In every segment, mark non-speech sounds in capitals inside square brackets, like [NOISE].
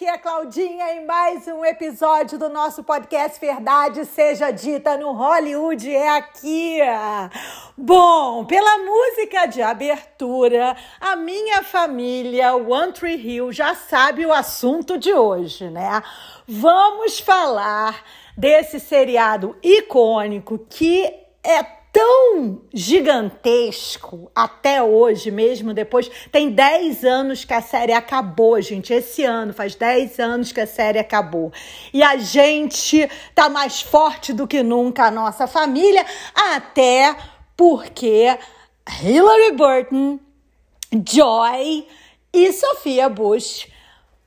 aqui é a Claudinha em mais um episódio do nosso podcast Verdade Seja Dita no Hollywood é aqui. Bom, pela música de abertura, a minha família One Tree Hill já sabe o assunto de hoje, né? Vamos falar desse seriado icônico que é tão gigantesco até hoje, mesmo depois. Tem 10 anos que a série acabou, gente. Esse ano faz 10 anos que a série acabou. E a gente tá mais forte do que nunca, a nossa família, até porque Hillary Burton, Joy e Sophia Bush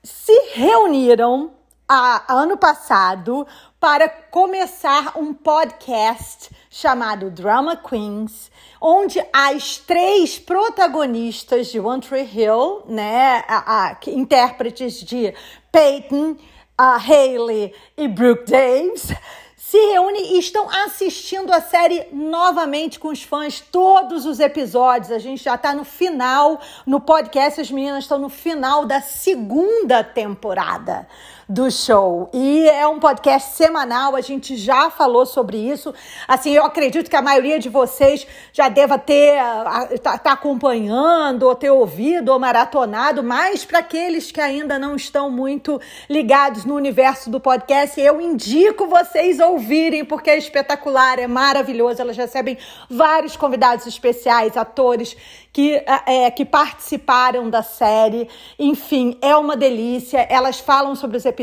se reuniram a, ano passado para começar um podcast chamado Drama Queens, onde as três protagonistas de One Tree Hill, né, a, a, intérpretes de Peyton, a Hayley e Brooke Davis, se reúnem e estão assistindo a série novamente com os fãs, todos os episódios. A gente já está no final, no podcast, as meninas estão no final da segunda temporada do show. E é um podcast semanal, a gente já falou sobre isso. Assim, eu acredito que a maioria de vocês já deva ter tá, tá acompanhando, ou ter ouvido, ou maratonado, mas para aqueles que ainda não estão muito ligados no universo do podcast, eu indico vocês ouvirem, porque é espetacular, é maravilhoso. Elas recebem vários convidados especiais, atores que, é, que participaram da série. Enfim, é uma delícia. Elas falam sobre os episódios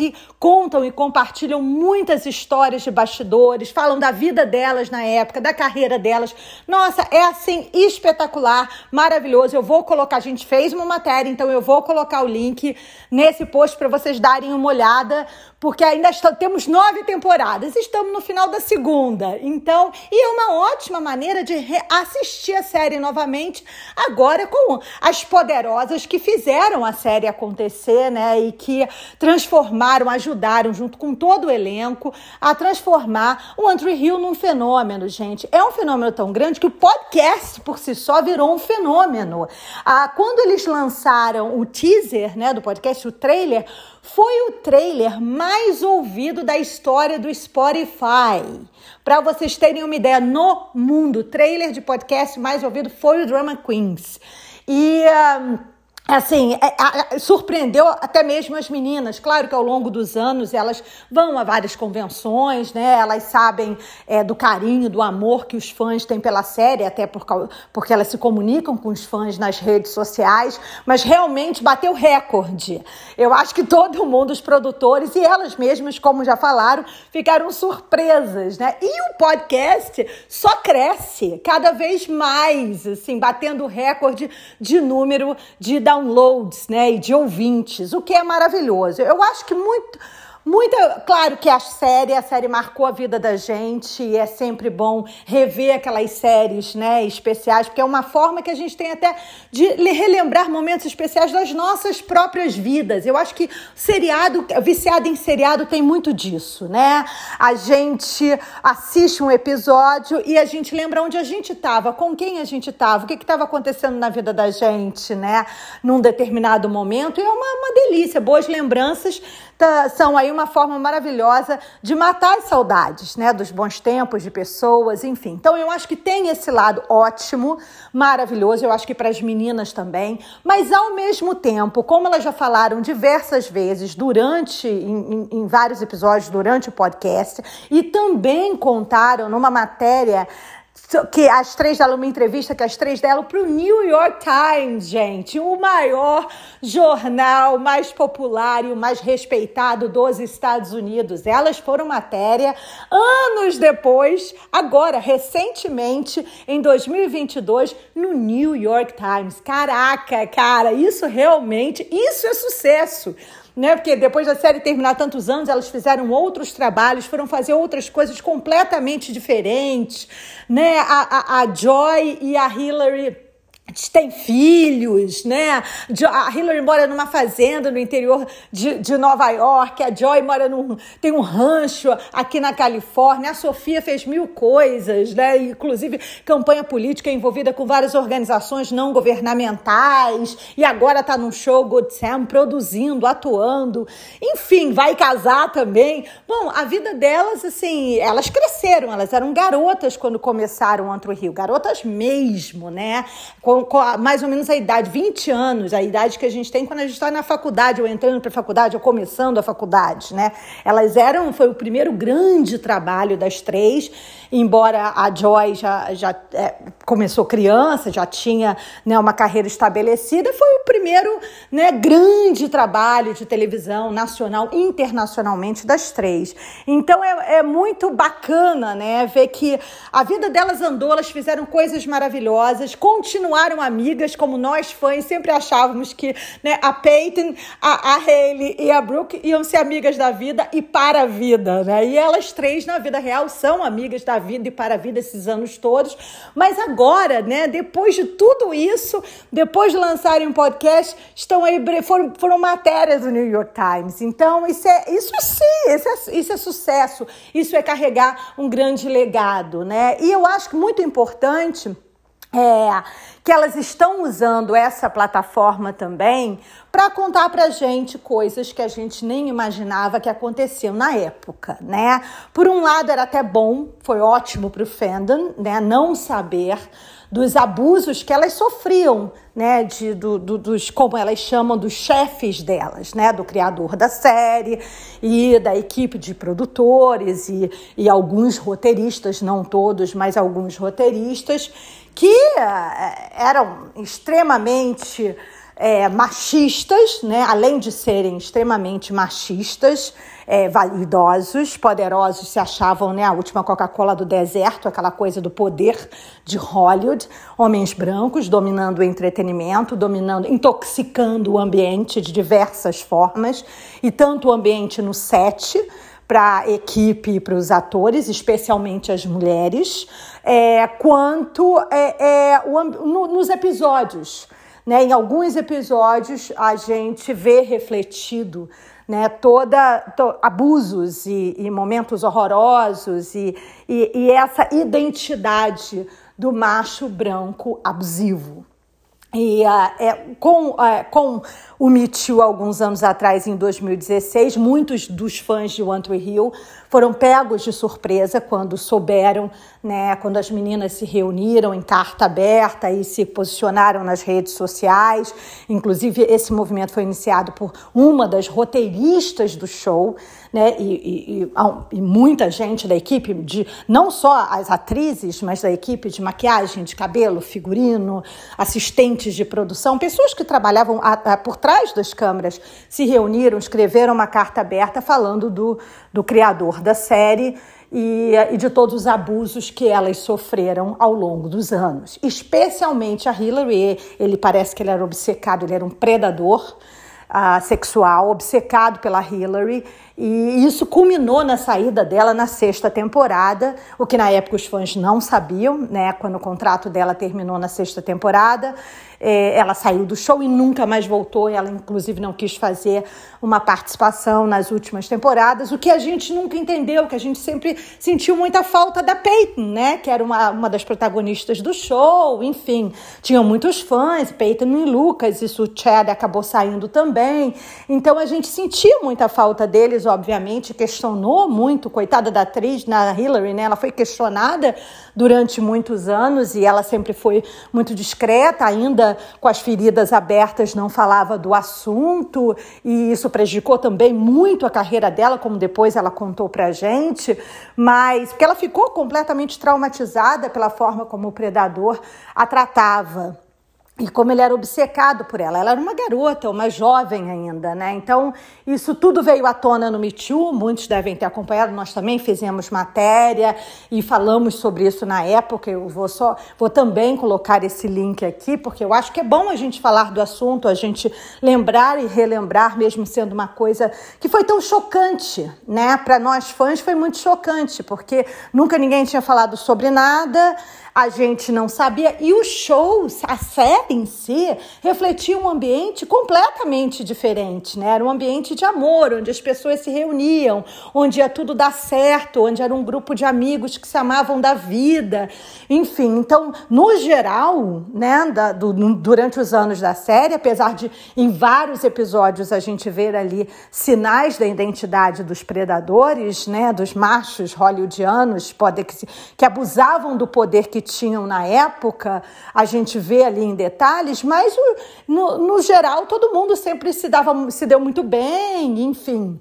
e contam e compartilham muitas histórias de bastidores, falam da vida delas na época, da carreira delas. Nossa, é assim espetacular, maravilhoso. Eu vou colocar, a gente fez uma matéria, então eu vou colocar o link nesse post para vocês darem uma olhada, porque ainda estamos, temos nove temporadas, estamos no final da segunda. Então, e é uma ótima maneira de assistir a série novamente, agora com as poderosas que fizeram a série acontecer, né? E que transformaram, ajudaram, junto com todo o elenco, a transformar o Andrew Hill num fenômeno, gente. É um fenômeno tão grande que o podcast por si só virou um fenômeno. Ah, quando eles lançaram o teaser, né, do podcast, o trailer, foi o trailer mais ouvido da história do Spotify. Para vocês terem uma ideia, no mundo, o trailer de podcast mais ouvido foi o Drama Queens. E. Um, assim, é, surpreendeu até mesmo as meninas. Claro que ao longo dos anos elas vão a várias convenções, né? Elas sabem é, do carinho, do amor que os fãs têm pela série, até por, porque elas se comunicam com os fãs nas redes sociais, mas realmente bateu recorde. Eu acho que todo mundo, os produtores e elas mesmas, como já falaram, ficaram surpresas, né? E o podcast só cresce cada vez mais, assim, batendo recorde de número de downloads downloads, né, e de ouvintes, o que é maravilhoso. Eu acho que muito Muita, claro que a série, a série marcou a vida da gente e é sempre bom rever aquelas séries, né, especiais, porque é uma forma que a gente tem até de relembrar momentos especiais das nossas próprias vidas. Eu acho que seriado, viciado em seriado tem muito disso, né? A gente assiste um episódio e a gente lembra onde a gente estava, com quem a gente estava, o que estava acontecendo na vida da gente, né, num determinado momento. E é uma, uma delícia, boas lembranças tá, são aí uma forma maravilhosa de matar as saudades, né? Dos bons tempos, de pessoas, enfim. Então eu acho que tem esse lado ótimo, maravilhoso, eu acho que para as meninas também, mas ao mesmo tempo, como elas já falaram diversas vezes durante, em, em, em vários episódios durante o podcast, e também contaram numa matéria que as três delas, uma entrevista que as três delas para o New York Times, gente, o maior jornal mais popular e o mais respeitado dos Estados Unidos. Elas foram matéria anos depois, agora, recentemente, em 2022, no New York Times. Caraca, cara, isso realmente, isso é sucesso né? Porque depois da série terminar tantos anos, elas fizeram outros trabalhos, foram fazer outras coisas completamente diferentes, né? A, a, a Joy e a Hillary tem filhos, né? A Hillary mora numa fazenda no interior de, de Nova York, a Joy mora num. tem um rancho aqui na Califórnia, a Sofia fez mil coisas, né? Inclusive campanha política envolvida com várias organizações não governamentais, e agora tá num show Good Sam produzindo, atuando, enfim, vai casar também. Bom, a vida delas, assim, elas cresceram, elas eram garotas quando começaram o Antro Rio, garotas mesmo, né? Com mais ou menos a idade, 20 anos, a idade que a gente tem quando a gente está na faculdade, ou entrando para a faculdade, ou começando a faculdade, né? Elas eram, foi o primeiro grande trabalho das três, embora a Joy já, já é, começou criança, já tinha né, uma carreira estabelecida, foi o primeiro né, grande trabalho de televisão nacional, internacionalmente, das três. Então é, é muito bacana né, ver que a vida delas andou, elas fizeram coisas maravilhosas, continuaram viraram amigas, como nós fãs sempre achávamos que né, a Peyton, a, a Hayley e a Brooke iam ser amigas da vida e para a vida, né? E elas três, na vida real, são amigas da vida e para a vida esses anos todos. Mas agora, né, depois de tudo isso, depois de lançarem um podcast, estão aí, foram, foram matérias do New York Times. Então, isso é isso sim, isso é, isso é sucesso, isso é carregar um grande legado, né? E eu acho que muito importante é, que elas estão usando essa plataforma também para contar para gente coisas que a gente nem imaginava que aconteciam na época, né? Por um lado era até bom, foi ótimo para o fandom, né? Não saber dos abusos que elas sofriam, né, de, do, do, dos, como elas chamam, dos chefes delas, né, do criador da série e da equipe de produtores e, e alguns roteiristas, não todos, mas alguns roteiristas, que é, eram extremamente é, machistas, né? além de serem extremamente machistas, é, validosos, poderosos, se achavam né, a última Coca-Cola do deserto, aquela coisa do poder de Hollywood, homens brancos dominando o entretenimento, dominando, intoxicando o ambiente de diversas formas, e tanto o ambiente no set, para a equipe para os atores, especialmente as mulheres, é, quanto é, é, o, no, nos episódios. Né? Em alguns episódios a gente vê refletido né, toda to, abusos e, e, momentos horrorosos e, e, e essa identidade do macho branco abusivo. E uh, é, com, uh, com o Me Too, alguns anos atrás, em 2016, muitos dos fãs de One Tree Hill foram pegos de surpresa quando souberam, né, quando as meninas se reuniram em carta aberta e se posicionaram nas redes sociais. Inclusive, esse movimento foi iniciado por uma das roteiristas do show, né, e, e, e, muita gente da equipe, de não só as atrizes, mas da equipe de maquiagem, de cabelo, figurino, assistentes de produção, pessoas que trabalhavam a, a, por trás das câmeras, se reuniram, escreveram uma carta aberta falando do, do criador da série e, e, de todos os abusos que elas sofreram ao longo dos anos. Especialmente a Hillary, ele parece que ele era obcecado, ele era um predador uh, sexual, obcecado pela Hillary, e isso culminou na saída dela na sexta temporada, o que na época os fãs não sabiam, né? Quando o contrato dela terminou na sexta temporada. É, ela saiu do show e nunca mais voltou. Ela, inclusive, não quis fazer uma participação nas últimas temporadas, o que a gente nunca entendeu, que a gente sempre sentiu muita falta da Peyton, né? Que era uma, uma das protagonistas do show, enfim. Tinham muitos fãs, Peyton e Lucas, isso o Chad acabou saindo também. Então a gente sentia muita falta deles, obviamente, questionou muito, coitada da atriz, na Hillary, né? Ela foi questionada durante muitos anos e ela sempre foi muito discreta, ainda com as feridas abertas, não falava do assunto, e isso prejudicou também muito a carreira dela, como depois ela contou pra gente, mas porque ela ficou completamente traumatizada pela forma como o predador a tratava. E como ele era obcecado por ela. Ela era uma garota, uma jovem ainda, né? Então, isso tudo veio à tona no Me Too, muitos devem ter acompanhado, nós também fizemos matéria e falamos sobre isso na época. Eu vou só vou também colocar esse link aqui, porque eu acho que é bom a gente falar do assunto, a gente lembrar e relembrar, mesmo sendo uma coisa que foi tão chocante, né? Para nós fãs foi muito chocante, porque nunca ninguém tinha falado sobre nada a gente não sabia. E os shows, a série em si, refletia um ambiente completamente diferente, né? Era um ambiente de amor, onde as pessoas se reuniam, onde ia tudo dar certo, onde era um grupo de amigos que se amavam da vida. Enfim, então, no geral, né, da, do, durante os anos da série, apesar de em vários episódios a gente ver ali sinais da identidade dos predadores, né, dos machos hollywoodianos, pode, que, que abusavam do poder que tinham na época, a gente vê ali em detalhes, mas no, no geral todo mundo sempre se dava, se deu muito bem, enfim.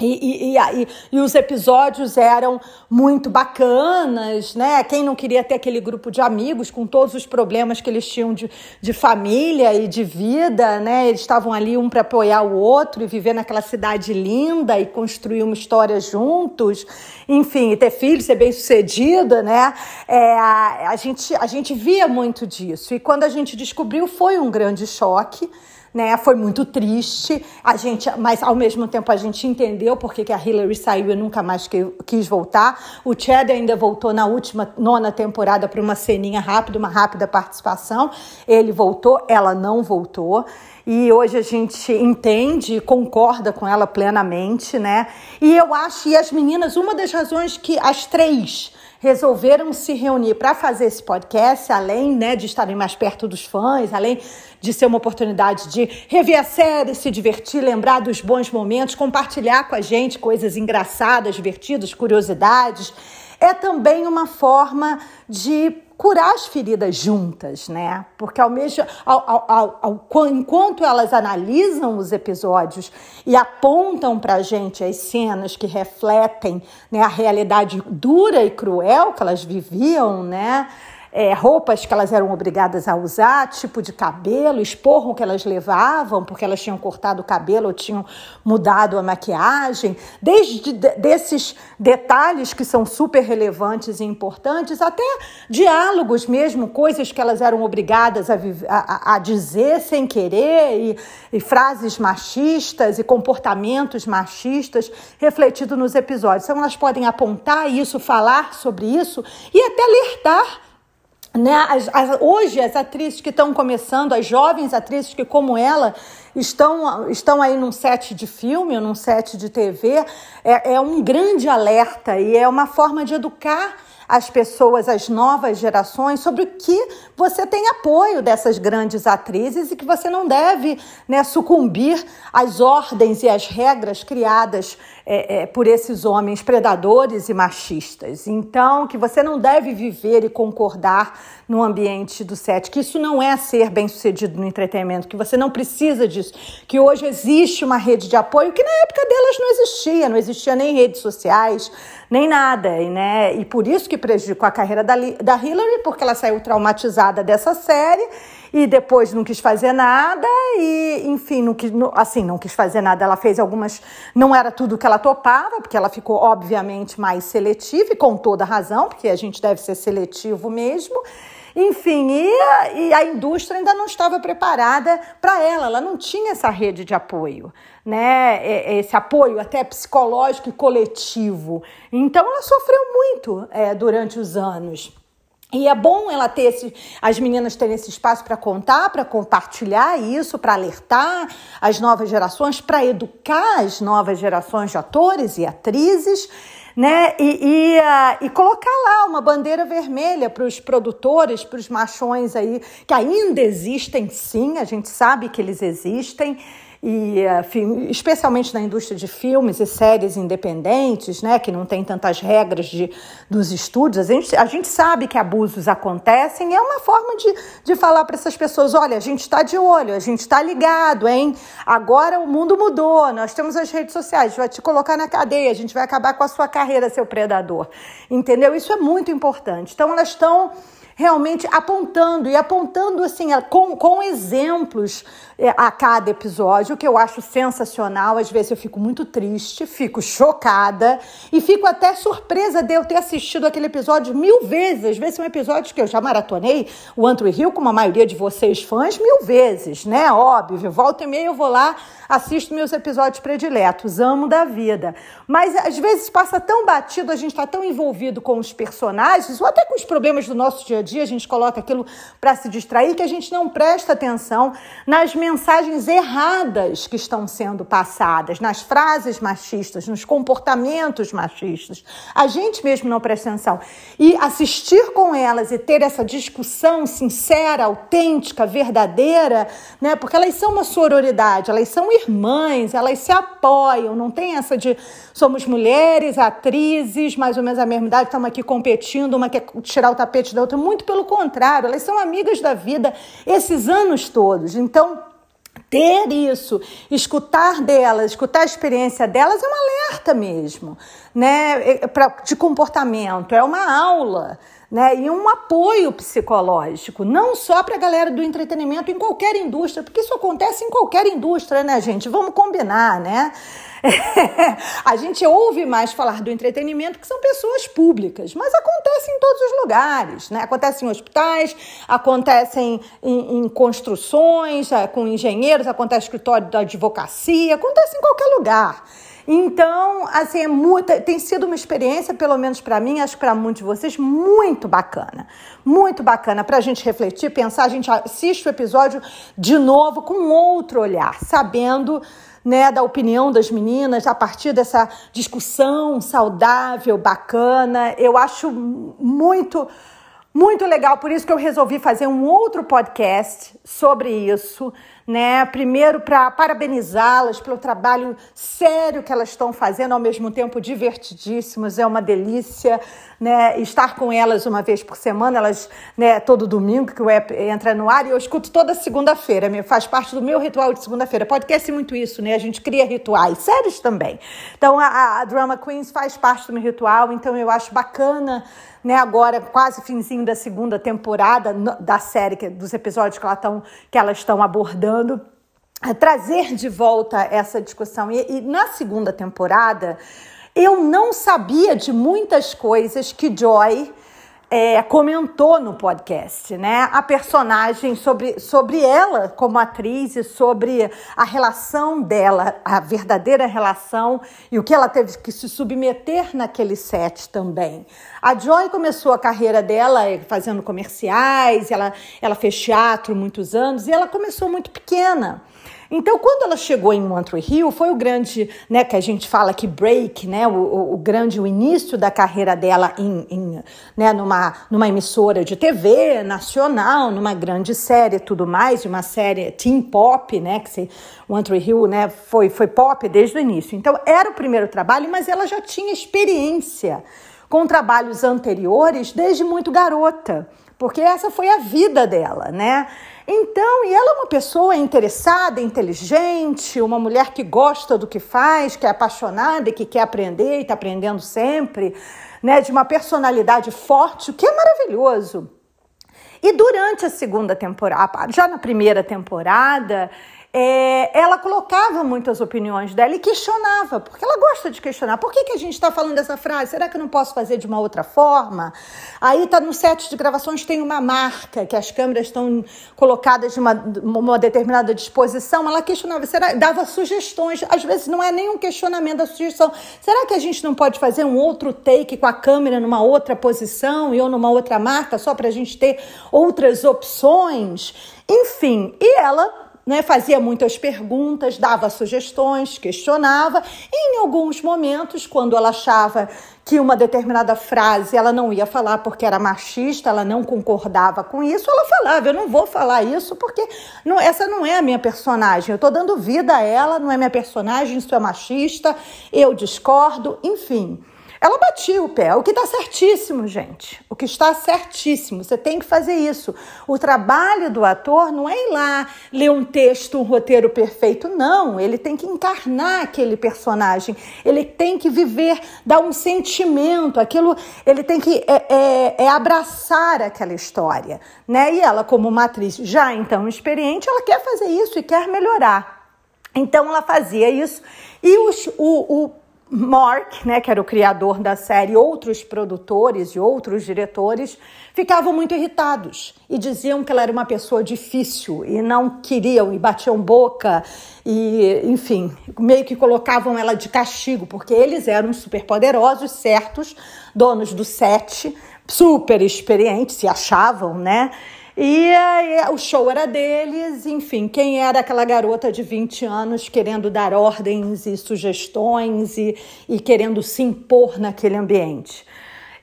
E, e, e, e, os episódios eram muito bacanas, né? Quem não queria ter aquele grupo de amigos com todos os problemas que eles tinham de, de família e de vida, né? Eles estavam ali um para apoiar o outro e viver naquela cidade linda e construir uma história juntos, enfim, e ter filhos, ser bem sucedida, né? É, a, gente, a gente via muito disso. E quando a gente descobriu, foi um grande choque né? Foi muito triste. A gente, mas ao mesmo tempo a gente entendeu porque que a Hillary saiu e nunca mais que, quis voltar. O Chad ainda voltou na última nona temporada para uma ceninha rápida, uma rápida participação. Ele voltou, ela não voltou. E hoje a gente entende e concorda com ela plenamente, né? E eu acho, e as meninas, uma das razões que as três resolveram se reunir para fazer esse podcast, além né, de estarem mais perto dos fãs, além de ser uma oportunidade de rever a série, se divertir, lembrar dos bons momentos, compartilhar com a gente coisas engraçadas, divertidas, curiosidades. É também uma forma de curar as feridas juntas, né? Porque ao mesmo, ao, ao, ao, enquanto elas analisam os episódios e apontam para a gente as cenas que refletem né, a realidade dura e cruel que elas viviam, né? É, roupas que elas eram obrigadas a usar, tipo de cabelo, esporro que elas levavam, porque elas tinham cortado o cabelo ou tinham mudado a maquiagem, desde desses detalhes que são super relevantes e importantes, até diálogos mesmo, coisas que elas eram obrigadas a, a, a dizer sem querer, e, e frases machistas e comportamentos machistas refletidos nos episódios. Então, elas podem apontar isso, falar sobre isso e até alertar né? As, as, hoje, as atrizes que estão começando, as jovens atrizes que, como ela, estão, estão aí num set de filme num set de TV, é, é um grande alerta e é uma forma de educar as pessoas, as novas gerações, sobre que você tem apoio dessas grandes atrizes e que você não deve né, sucumbir às ordens e às regras criadas é, é, por esses homens predadores e machistas. Então, que você não deve viver e concordar no ambiente do set, que isso não é ser bem sucedido no entretenimento, que você não precisa disso, que hoje existe uma rede de apoio que na época delas não existia, não existia nem redes sociais, nem nada, e, né? e por isso que prejudicou a carreira da, da Hillary, porque ela saiu traumatizada dessa série e depois não quis fazer nada e, enfim, não quis, assim, não quis fazer nada. Ela fez algumas, não era tudo que ela topava, porque ela ficou obviamente mais seletiva e com toda razão, porque a gente deve ser seletivo mesmo. Enfim, e, e a indústria ainda não estava preparada para ela, ela não tinha essa rede de apoio, né? Esse apoio até psicológico e coletivo. Então ela sofreu muito é, durante os anos. E é bom ela ter esse, as meninas terem esse espaço para contar, para compartilhar isso, para alertar as novas gerações, para educar as novas gerações de atores e atrizes, né? E, e, uh, e colocar lá uma bandeira vermelha para os produtores, para os machões aí, que ainda existem sim, a gente sabe que eles existem e especialmente na indústria de filmes e séries independentes, né, que não tem tantas regras de, dos estúdios, a gente, a gente sabe que abusos acontecem e é uma forma de, de falar para essas pessoas, olha, a gente está de olho, a gente está ligado, hein? Agora o mundo mudou, nós temos as redes sociais, a gente vai te colocar na cadeia, a gente vai acabar com a sua carreira, seu predador, entendeu? Isso é muito importante. Então elas estão realmente apontando e apontando assim com, com exemplos é, a cada episódio, que eu acho sensacional. Às vezes eu fico muito triste, fico chocada e fico até surpresa de eu ter assistido aquele episódio mil vezes. Às vezes são episódios que eu já maratonei o Antro Rio, como a maioria de vocês fãs, mil vezes, né? Óbvio, volta e meia eu vou lá, assisto meus episódios prediletos, amo da vida. Mas às vezes passa tão batido, a gente está tão envolvido com os personagens, ou até com os problemas do nosso dia a dia, a gente coloca aquilo para se distrair, que a gente não presta atenção nas mensagens erradas que estão sendo passadas, nas frases machistas, nos comportamentos machistas. A gente mesmo não presta atenção. E assistir com elas e ter essa discussão sincera, autêntica, verdadeira, né? Porque elas são uma sororidade, elas são irmãs, elas se apoiam, não tem essa de somos mulheres, atrizes, mais ou menos a mesma idade, estamos aqui competindo, uma quer tirar o tapete da outra. Muito pelo contrário, elas são amigas da vida esses anos todos. Então, ter isso, escutar delas, escutar a experiência delas é um alerta mesmo, né? É, de comportamento, é uma aula. Né, e um apoio psicológico, não só para a galera do entretenimento, em qualquer indústria, porque isso acontece em qualquer indústria, né, gente? Vamos combinar, né? [LAUGHS] a gente ouve mais falar do entretenimento que são pessoas públicas, mas acontece em todos os lugares, né? Acontece em hospitais, acontece em, em, em construções, é, com engenheiros, acontece no escritório da advocacia, acontece em qualquer lugar. Então, assim, é muito, tem sido uma experiência, pelo menos para mim, acho que para muitos de vocês, muito bacana. Muito bacana para a gente refletir, pensar. A gente assiste o episódio de novo com outro olhar, sabendo né, da opinião das meninas a partir dessa discussão saudável, bacana. Eu acho muito muito legal, por isso que eu resolvi fazer um outro podcast sobre isso, né? Primeiro para parabenizá-las pelo trabalho sério que elas estão fazendo, ao mesmo tempo divertidíssimos, é uma delícia, né? Estar com elas uma vez por semana, elas, né, todo domingo que o app entra no ar e eu escuto toda segunda-feira, faz parte do meu ritual de segunda-feira. Podcast é muito isso, né? A gente cria rituais, sérios também. Então a, a Drama Queens faz parte do meu ritual, então eu acho bacana né, agora quase finzinho da segunda temporada da série, dos episódios que, ela tão, que elas estão abordando, é trazer de volta essa discussão. E, e na segunda temporada, eu não sabia de muitas coisas que Joy é, comentou no podcast, né? A personagem sobre, sobre ela como atriz e sobre a relação dela, a verdadeira relação e o que ela teve que se submeter naquele set também. A Joy começou a carreira dela fazendo comerciais, ela, ela fez teatro muitos anos e ela começou muito pequena. Então, quando ela chegou em One Tree Hill, foi o grande, né, que a gente fala que break, né, o, o, o grande, o início da carreira dela em, em, né, numa, numa emissora de TV nacional, numa grande série e tudo mais, uma série teen pop, né, que se, One Tree Hill, né, foi, foi pop desde o início. Então, era o primeiro trabalho, mas ela já tinha experiência com trabalhos anteriores desde muito garota, porque essa foi a vida dela, né? Então, e ela é uma pessoa interessada, inteligente, uma mulher que gosta do que faz, que é apaixonada e que quer aprender e está aprendendo sempre, né? De uma personalidade forte, o que é maravilhoso. E durante a segunda temporada, já na primeira temporada, é, ela colocava muitas opiniões dela e questionava, porque ela gosta de questionar. Por que, que a gente está falando dessa frase? Será que eu não posso fazer de uma outra forma? Aí tá no set de gravações tem uma marca que as câmeras estão colocadas de uma, uma determinada disposição. Ela questionava, será, dava sugestões. Às vezes não é nenhum questionamento da sugestão. Será que a gente não pode fazer um outro take com a câmera numa outra posição e ou numa outra marca só para a gente ter outras opções? Enfim, e ela né, fazia muitas perguntas, dava sugestões, questionava. E em alguns momentos, quando ela achava que uma determinada frase ela não ia falar porque era machista, ela não concordava com isso, ela falava: Eu não vou falar isso porque não, essa não é a minha personagem. Eu estou dando vida a ela, não é minha personagem, isso é machista, eu discordo, enfim. Ela batia o pé, o que está certíssimo, gente. O que está certíssimo. Você tem que fazer isso. O trabalho do ator não é ir lá ler um texto, um roteiro perfeito, não. Ele tem que encarnar aquele personagem. Ele tem que viver, dar um sentimento. Aquilo, ele tem que é, é, é abraçar aquela história, né? E ela, como uma atriz já então experiente, ela quer fazer isso e quer melhorar. Então ela fazia isso e os, o, o Mark, né, que era o criador da série, outros produtores e outros diretores ficavam muito irritados e diziam que ela era uma pessoa difícil e não queriam e batiam boca e, enfim, meio que colocavam ela de castigo, porque eles eram super poderosos, certos, donos do set, super experientes, se achavam, né? E aí, o show era deles, enfim, quem era aquela garota de 20 anos querendo dar ordens e sugestões e, e querendo se impor naquele ambiente.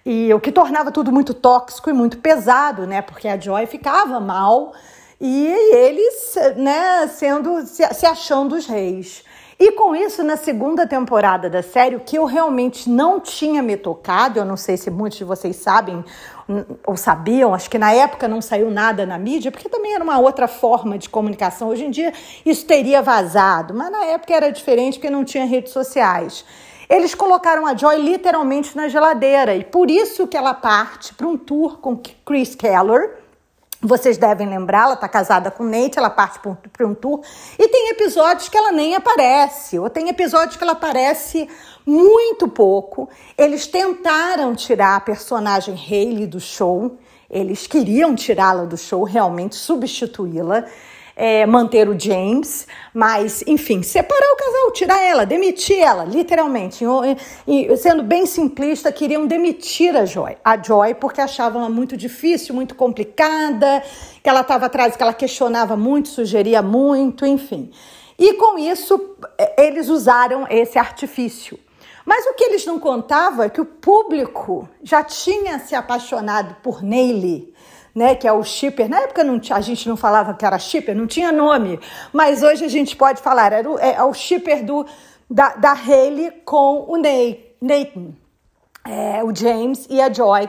E o que tornava tudo muito tóxico e muito pesado, né? Porque a Joy ficava mal e eles, né, sendo se, se achando os reis. E com isso, na segunda temporada da série, o que eu realmente não tinha me tocado, eu não sei se muitos de vocês sabem ou sabiam, acho que na época não saiu nada na mídia, porque também era uma outra forma de comunicação. Hoje em dia isso teria vazado, mas na época era diferente porque não tinha redes sociais. Eles colocaram a Joy literalmente na geladeira e por isso que ela parte para um tour com Chris Keller vocês devem lembrar, ela está casada com Nate, ela parte para um tour e tem episódios que ela nem aparece, ou tem episódios que ela aparece muito pouco. Eles tentaram tirar a personagem Hayley do show, eles queriam tirá-la do show, realmente substituí-la é, manter o James, mas, enfim, separar o casal, tirar ela, demitir ela, literalmente. E, sendo bem simplista, queriam demitir a Joy. A Joy, porque achavam ela muito difícil, muito complicada, que ela estava atrás, que ela questionava muito, sugeria muito, enfim. E com isso, é, eles usaram esse artifício. Mas o que eles não contavam é que o público já tinha se apaixonado por Neile né, que é o shipper. Na época não, a gente não falava que era shipper, não tinha nome, mas hoje a gente pode falar, era o, é, é o shipper do, da, da Haley com o Nathan. É, o James e a Joy,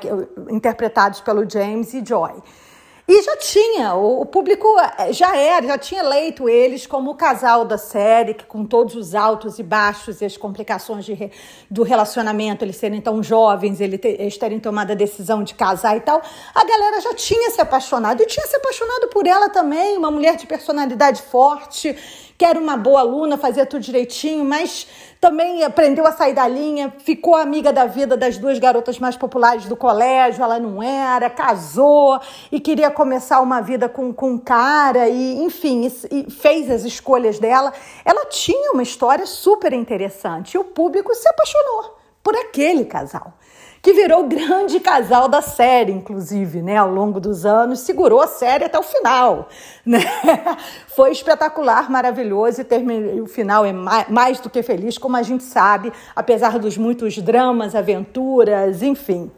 interpretados pelo James e Joy. E já tinha, o, público eh, já era, já tinha eleito eles como o casal da série, que com todos os altos e baixos e as complicações de, do relacionamento, eles serem tão jovens, eles, eles terem tomado a decisão de casar e tal, a galera já tinha se apaixonado. E tinha se apaixonado por ela também, uma mulher de personalidade forte, que era uma boa aluna, fazia tudo direitinho, mas também aprendeu a sair da linha, ficou amiga da vida das duas garotas mais populares do colégio, ela não era, casou e queria começar uma vida com, com cara, e enfim, e fez as escolhas dela. Ela tinha uma história super interessante e o público se apaixonou por aquele casal que virou o grande casal da série, inclusive, né? Ao longo dos anos, segurou a série até o final, [LAUGHS] né? Foi espetacular, maravilhoso e o final é mais, mais do que feliz, como a gente sabe, apesar dos muitos dramas, aventuras, enfim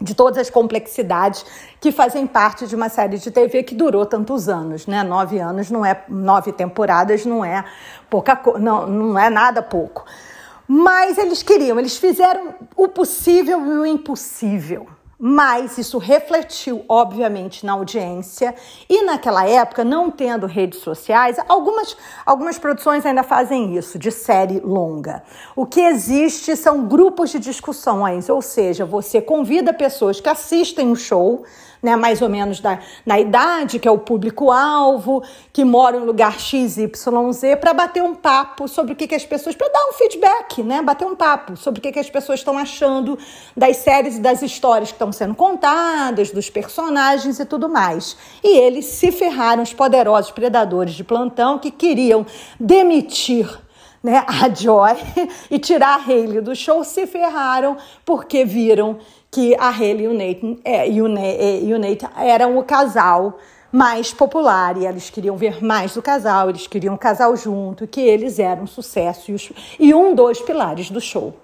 de todas as complexidades que fazem parte de uma série de TV que durou tantos anos, né? Nove anos não é nove temporadas não é pouca não, não é nada pouco. Mas eles queriam, eles fizeram o possível e o impossível. Mas isso refletiu, obviamente, na audiência. E naquela época, não tendo redes sociais, algumas, algumas produções ainda fazem isso, de série longa. O que existe são grupos de discussões, ou seja, você convida pessoas que assistem o show né, mais ou menos da, na idade, que é o público-alvo, que mora em lugar XYZ, para bater um papo sobre o que, que as pessoas, para dar um feedback, né, bater um papo sobre o que, que as pessoas estão achando das séries e das histórias que estão sendo contadas, dos personagens e tudo mais. E eles se ferraram, os poderosos predadores de plantão que queriam demitir né, a Joy [LAUGHS] e tirar a Hayley do show se ferraram porque viram que a Haley e o Nathan, é, e, o, e o Nathan eram o casal mais popular e eles queriam ver mais do casal, eles queriam um casal junto, que eles eram um sucesso e, um dos pilares do show.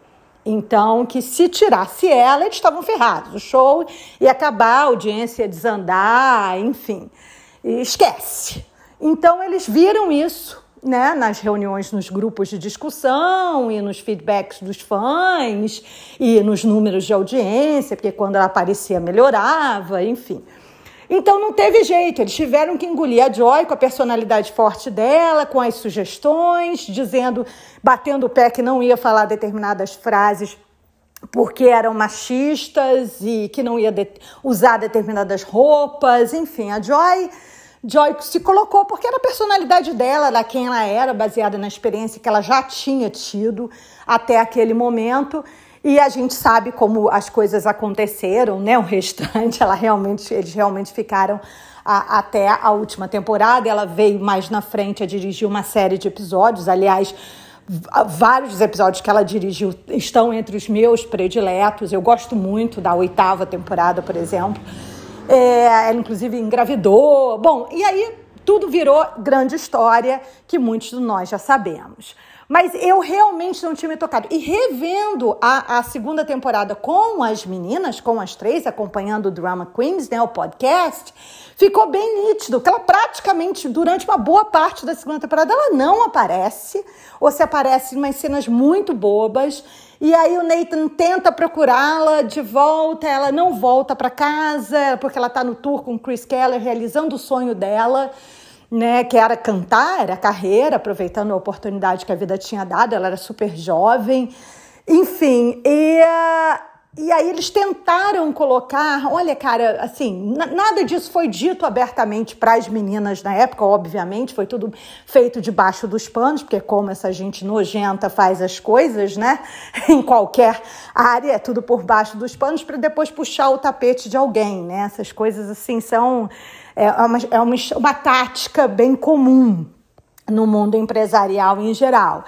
Então, que se tirasse ela, eles estavam ferrados. O show ia acabar, a audiência ia desandar, enfim. Esquece. Então, eles viram isso né, nas reuniões, nos grupos de discussão e nos feedbacks dos fãs e nos números de audiência, porque quando ela aparecia melhorava, enfim. Então não teve jeito, eles tiveram que engolir a Joy com a personalidade forte dela, com as sugestões, dizendo, batendo o pé que não ia falar determinadas frases porque eram machistas e que não ia de usar determinadas roupas, enfim, a Joy Joy se colocou porque era a personalidade dela, da quem ela era, baseada na experiência que ela já tinha tido até aquele momento. E a gente sabe como as coisas aconteceram, né? O restante, ela realmente, eles realmente ficaram a, até a última temporada. Ela veio mais na frente a dirigir uma série de episódios. Aliás, vários dos episódios que ela dirigiu estão entre os meus prediletos. Eu gosto muito da oitava temporada, por exemplo. É, ela, inclusive, engravidou. Bom, e aí tudo virou grande história que muitos de nós já sabemos. Mas eu realmente não tinha me tocado. E revendo a, a segunda temporada com as meninas, com as três, acompanhando o Drama Queens, né, o podcast, ficou bem nítido que ela praticamente, durante uma boa parte da segunda temporada, ela não aparece, ou se aparece em umas cenas muito bobas. E aí o Nathan tenta procurá-la de volta, ela não volta para casa, porque ela está no tour com Chris Keller, realizando o sonho dela né, que era cantar, era carreira, aproveitando a oportunidade que a vida tinha dado, ela era super jovem, enfim, e, e aí eles tentaram colocar, olha, cara, assim, nada disso foi dito abertamente para as meninas na época, obviamente, foi tudo feito debaixo dos panos, porque como essa gente nojenta faz as coisas, né, [LAUGHS] em qualquer área, é tudo por baixo dos panos, para depois puxar o tapete de alguém, né, essas coisas, assim, são é uma, é uma, uma tática bem comum no mundo empresarial em geral.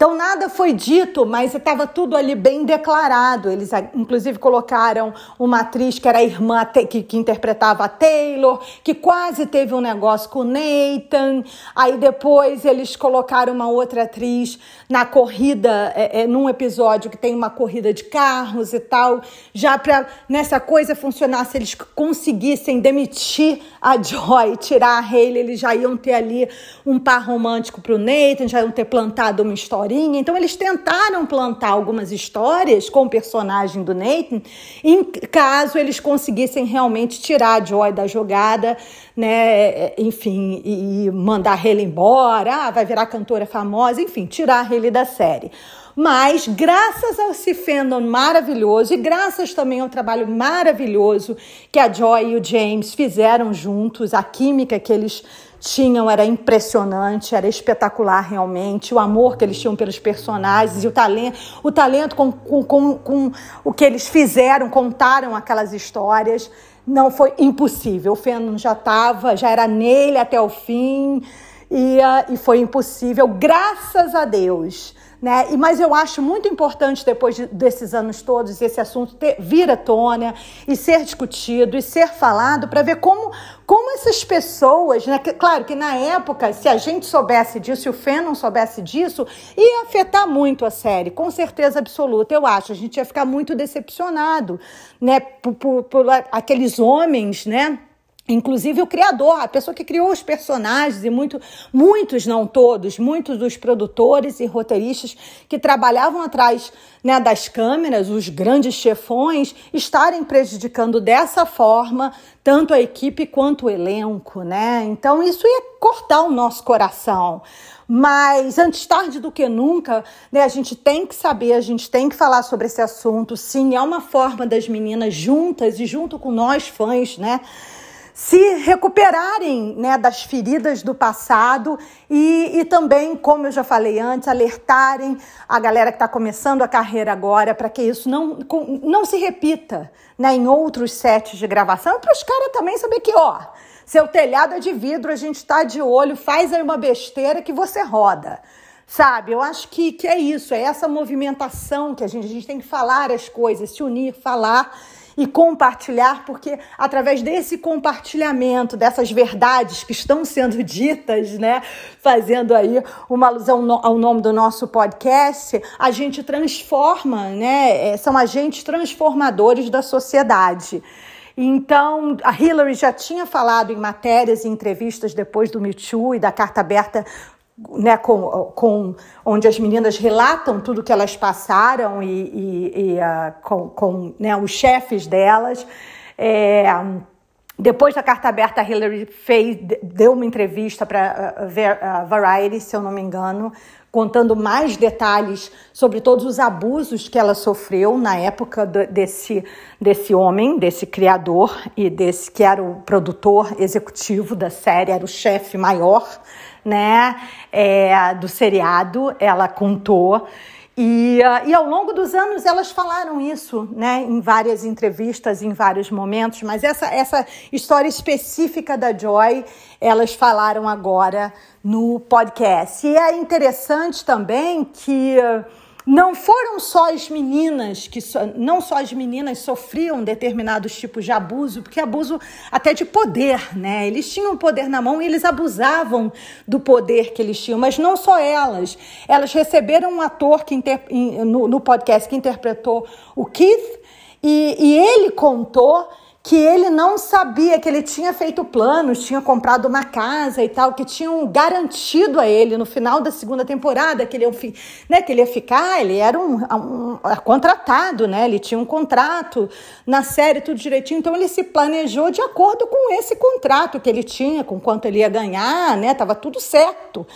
Então nada foi dito, mas estava tudo ali bem declarado. Eles inclusive colocaram uma atriz que era a irmã que, que interpretava a Taylor, que quase teve um negócio com o Nathan. Aí depois eles colocaram uma outra atriz na corrida, é, é, num episódio que tem uma corrida de carros e tal, já para nessa coisa funcionar, se eles conseguissem demitir a Joy, tirar a Hayley, eles já iam ter ali um par romântico para o Nathan, já iam ter plantado uma história historinha. Então eles tentaram plantar algumas histórias com o personagem do Nathan, em caso eles conseguissem realmente tirar a Joy da jogada, né? Enfim, e mandar ele embora, ah, vai virar cantora famosa, enfim, tirar ele da série. Mas, graças ao Cifendon maravilhoso e graças também ao trabalho maravilhoso que a Joy e o James fizeram juntos, a química que eles tinham era impressionante, era espetacular realmente, o amor que eles tinham pelos personagens e o talento, o talento com, com, com, com o que eles fizeram, contaram aquelas histórias, não foi impossível. O Fenton já estava, já era nele até o fim e, uh, e foi impossível, graças a Deus né? E, mas eu acho muito importante, depois de, desses anos todos, esse assunto ter, vir à tona e ser discutido e ser falado para ver como, como essas pessoas, né? Que, claro que na época, se a gente soubesse disso, se o Fê não soubesse disso, ia afetar muito a série, com certeza absoluta, eu acho. A gente ia ficar muito decepcionado, né? Por, por, por aqueles homens, né? Inclusive o criador, a pessoa que criou os personagens e muito, muitos, não todos, muitos dos produtores e roteiristas que trabalhavam atrás né, das câmeras, os grandes chefões, estarem prejudicando dessa forma tanto a equipe quanto o elenco, né? Então isso ia cortar o nosso coração. Mas antes tarde do que nunca, né, a gente tem que saber, a gente tem que falar sobre esse assunto. Sim, é uma forma das meninas juntas e junto com nós fãs, né? Se recuperarem né, das feridas do passado e, e também, como eu já falei antes, alertarem a galera que está começando a carreira agora para que isso não, não se repita né, em outros sets de gravação para os caras também saber que, ó, seu telhado é de vidro, a gente está de olho, faz aí uma besteira que você roda. Sabe, eu acho que, que é isso, é essa movimentação que a gente, a gente tem que falar as coisas, se unir, falar e compartilhar, porque através desse compartilhamento, dessas verdades que estão sendo [LAUGHS] ditas, né, fazendo aí uma alusão ao nome do nosso podcast, a gente transforma, né, é, são agentes transformadores da sociedade. Então, a Hillary já tinha falado em matérias e entrevistas depois do Me Too e da carta aberta né, com, com, onde as meninas relatam tudo que elas passaram e, e, e uh, com, com né, os chefes delas. É, depois da carta aberta, a Hillary fez, deu uma entrevista para a uh, uh, Variety, se eu não me engano, contando mais detalhes sobre todos os abusos que ela sofreu na época desse, desse homem, desse criador e desse que era o produtor executivo da série, era o chefe maior, né, é, do seriado. Ela contou e, uh, e ao longo dos anos elas falaram isso, né, em várias entrevistas, em vários momentos, mas essa, essa história específica da Joy, elas falaram agora no podcast. E é interessante também que. Não foram só as meninas que não só as meninas sofriam determinados tipos de abuso, porque abuso até de poder, né? Eles tinham poder na mão e eles abusavam do poder que eles tinham, mas não só elas. Elas receberam um ator que inter, no, no podcast que interpretou o Keith e, e ele contou que ele não sabia que ele tinha feito planos, tinha comprado uma casa e tal, que tinham garantido a ele no final da segunda temporada que ele ia, né, que ele ia ficar, ele era um, um, um, contratado, né? Ele tinha um contrato na série, tudo direitinho. Então ele se planejou de acordo com esse contrato que ele tinha, com quanto ele ia ganhar, né? Tava tudo certo.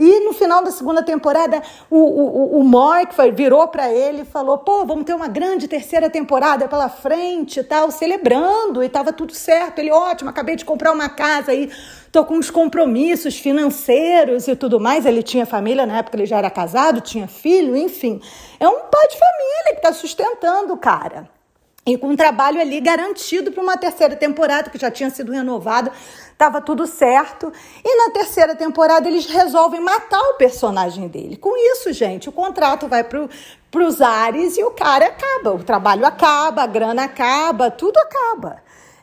E no final da segunda temporada, o, o, o Mark virou para ele e falou: pô, vamos ter uma grande terceira temporada pela frente e tal, celebrando, e estava tudo certo. Ele, ótimo, acabei de comprar uma casa aí, tô com uns compromissos financeiros e tudo mais. Ele tinha família, na época ele já era casado, tinha filho, enfim. É um pai de família que está sustentando o cara. E com um trabalho ali garantido para uma terceira temporada, que já tinha sido renovada, estava tudo certo. E na terceira temporada eles resolvem matar o personagem dele. Com isso, gente, o contrato vai para os ares e o cara acaba. O trabalho acaba, a grana acaba, tudo acaba.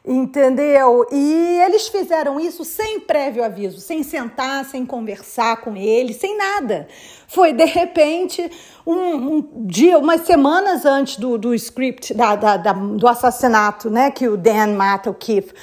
Entendeu? E eles fizeram isso sem prévio aviso, sem sentar, sem conversar com ele, sem nada. Foi de repente um, um dia, umas semanas antes do, do script, da, da, da, do assassinato, né? Que o Dan mata o Keith.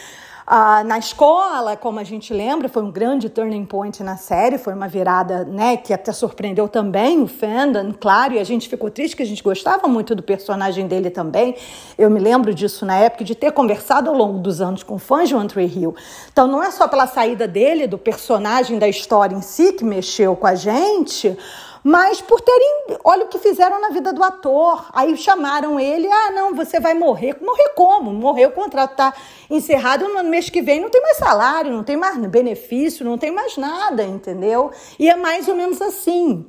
Ah, na escola, como a gente lembra, foi um grande turning point na série, foi uma virada né, que até surpreendeu também o fandom, claro, e a gente ficou triste que a gente gostava muito do personagem dele também. Eu me lembro disso na época, de ter conversado ao longo dos anos com fãs de One Tree Hill. Então não é só pela saída dele, do personagem, da história em si que mexeu com a gente, mas por terem, olha o que fizeram na vida do ator. Aí chamaram ele, ah, não, você vai morrer. Morrer como? Morrer, o contrato está encerrado no mês que vem, não tem mais salário, não tem mais benefício, não tem mais nada, entendeu? E é mais ou menos assim.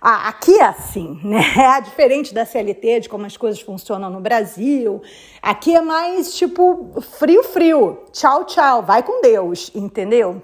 Aqui é assim, [LAUGHS] né? Diferente da CLT, de como as coisas funcionam no Brasil. Aqui é mais tipo frio, frio. Tchau, tchau. Vai com Deus, entendeu?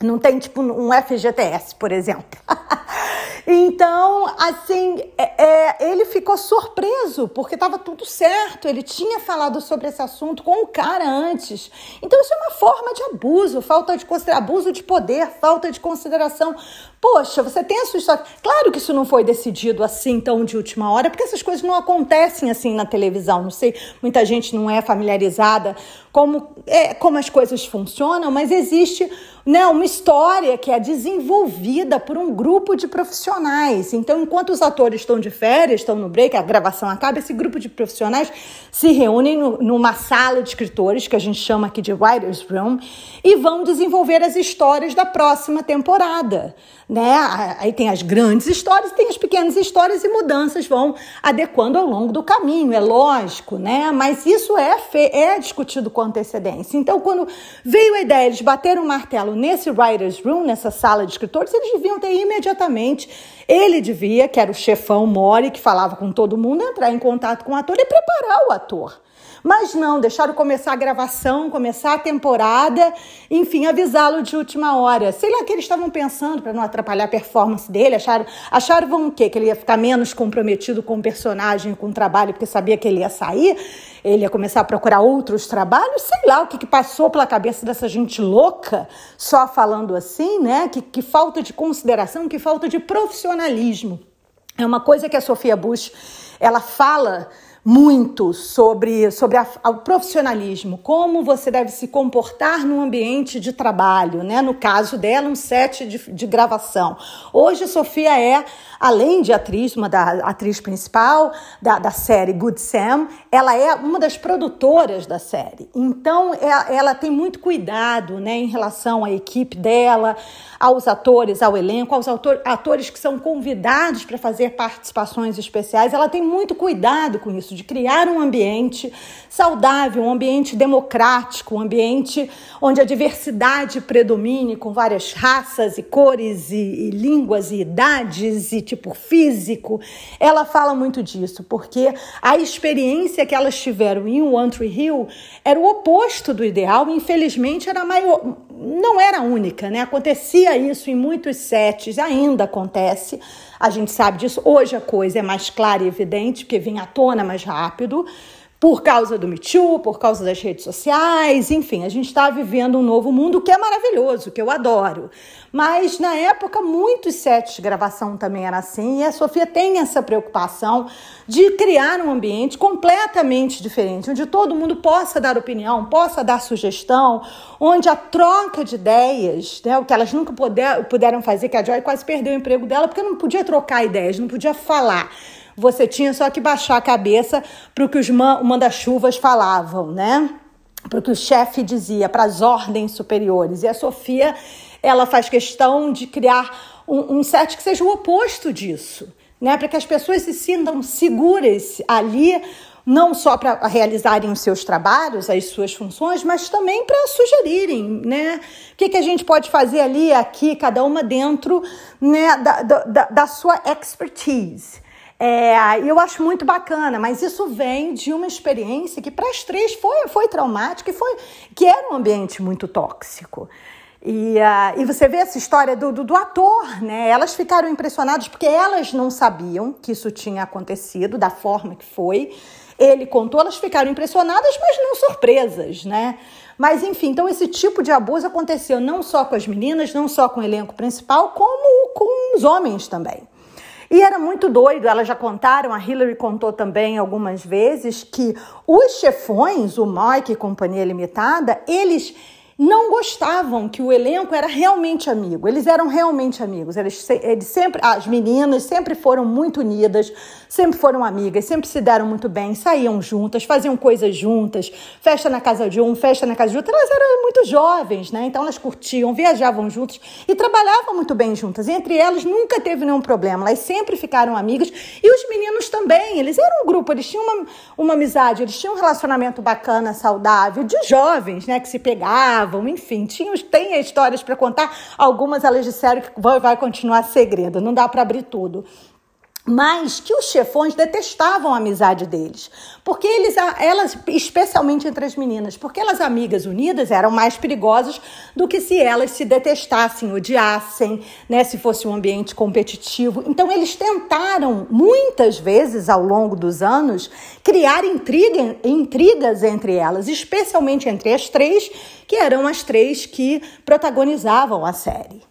Não tem tipo um FGTS, por exemplo. [LAUGHS] Então, assim, é, é, ele ficou surpreso, porque estava tudo certo, ele tinha falado sobre esse assunto com o cara antes. Então, isso é uma forma de abuso, falta de abuso de poder, falta de consideração. Poxa, você tem a sua história. Claro que isso não foi decidido assim tão de última hora, porque essas coisas não acontecem assim na televisão. Não sei, muita gente não é familiarizada como, é, como as coisas funcionam, mas existe né, uma história que é desenvolvida por um grupo de profissionais. Então, enquanto os atores estão de férias, estão no break, a gravação acaba, esse grupo de profissionais se reúnem no, numa sala de escritores, que a gente chama aqui de Writer's Room, e vão desenvolver as histórias da próxima temporada né? Aí tem as grandes histórias, tem as pequenas histórias e mudanças vão adequando ao longo do caminho, é lógico, né? Mas isso é, é discutido com antecedência. Então, quando veio a ideia, eles bateram o martelo nesse writer's room, nessa sala de escritores, eles deviam ter imediatamente, ele devia, que era o chefão Mori, que falava com todo mundo, entrar em contato com o ator e preparar o ator. Mas não, deixaram começar a gravação, começar a temporada, enfim, avisá-lo de última hora. Sei lá o que eles estavam pensando para não atrapalhar a performance dele. Acharam, acharam o quê? Que ele ia ficar menos comprometido com o personagem, com o trabalho, porque sabia que ele ia sair, ele ia começar a procurar outros trabalhos. Sei lá o que, que passou pela cabeça dessa gente louca, só falando assim, né? Que, que falta de consideração, que falta de profissionalismo. É uma coisa que a Sofia Bush ela fala muito sobre, sobre a, o profissionalismo, como você deve se comportar no ambiente de trabalho, né? No caso dela, um set de, de gravação. Hoje, Sofia é, além de atriz, uma da atriz principal da, da série Good Sam, ela é uma das produtoras da série. Então, é, ela tem muito cuidado, né, em relação à equipe dela, aos atores, ao elenco, aos atores que são convidados para fazer participações especiais. Ela tem muito cuidado com isso de criar um ambiente saudável, um ambiente democrático, um ambiente onde a diversidade predomine com várias raças e cores e, e línguas e idades e tipo físico. Ela fala muito disso, porque a experiência que elas tiveram em One Tree Hill era o oposto do ideal, infelizmente era maior, não era única, né? Acontecia isso em muitos sets, ainda acontece a gente sabe disso. Hoje a coisa é mais clara e evidente, porque vem à tona mais rápido por causa do Me Too, por causa das redes sociais, enfim, a gente está vivendo um novo mundo que é maravilhoso, que eu adoro. Mas na época, muitos sets de gravação também eram assim, e a Sofia tem essa preocupação de criar um ambiente completamente diferente, onde todo mundo possa dar opinião, possa dar sugestão, onde a troca de ideias, né, o que elas nunca puder, puderam fazer, que a Joy quase perdeu o emprego dela, porque não podia trocar ideias, não podia falar você tinha só que baixar a cabeça para o que os manda-chuvas falavam, né? Para o que o chefe dizia, para as ordens superiores. E a Sofia, ela faz questão de criar um, um set que seja o oposto disso, né? Para que as pessoas se sintam seguras ali não só para realizarem os seus trabalhos, as suas funções, mas também para sugerirem, né? O que, que a gente pode fazer ali, aqui, cada uma dentro né, da, da, da sua expertise. É, eu acho muito bacana, mas isso vem de uma experiência que para as três foi, foi traumática e foi que era um ambiente muito tóxico. E, uh, e você vê essa história do, do, do, ator, né? Elas ficaram impressionadas porque elas não sabiam que isso tinha acontecido da forma que foi. Ele contou, elas ficaram impressionadas, mas não surpresas, né? Mas enfim, então esse tipo de abuso aconteceu não só com as meninas, não só com o elenco principal, como com os homens também. E era muito doido, elas já contaram, a Hillary contou também algumas vezes, que os chefões, o Mike e Companhia Limitada, eles não gostavam que o elenco era realmente amigo. Eles eram realmente amigos. Eles, eles sempre, as meninas sempre foram muito unidas, sempre foram amigas, sempre se deram muito bem, saíam juntas, faziam coisas juntas, festa na casa de um, festa na casa de outro. Elas eram muito jovens, né? Então elas curtiam, viajavam juntas e trabalhavam muito bem juntas. E entre elas nunca teve nenhum problema. Elas sempre ficaram amigas e os meninos também. Eles eram um grupo, eles tinham uma, uma amizade, eles tinham um relacionamento bacana, saudável, de jovens, né? Que se pegavam enfim, tinham, tem histórias para contar. Algumas elas disseram que vai, vai continuar segredo, não dá para abrir tudo mas que os chefões detestavam a amizade deles, porque eles, elas, especialmente entre as meninas, porque elas amigas unidas eram mais perigosas do que se elas se detestassem, odiassem, né, se fosse um ambiente competitivo. Então eles tentaram muitas vezes ao longo dos anos criar intriga, intrigas entre elas, especialmente entre as três, que eram as três que protagonizavam a série.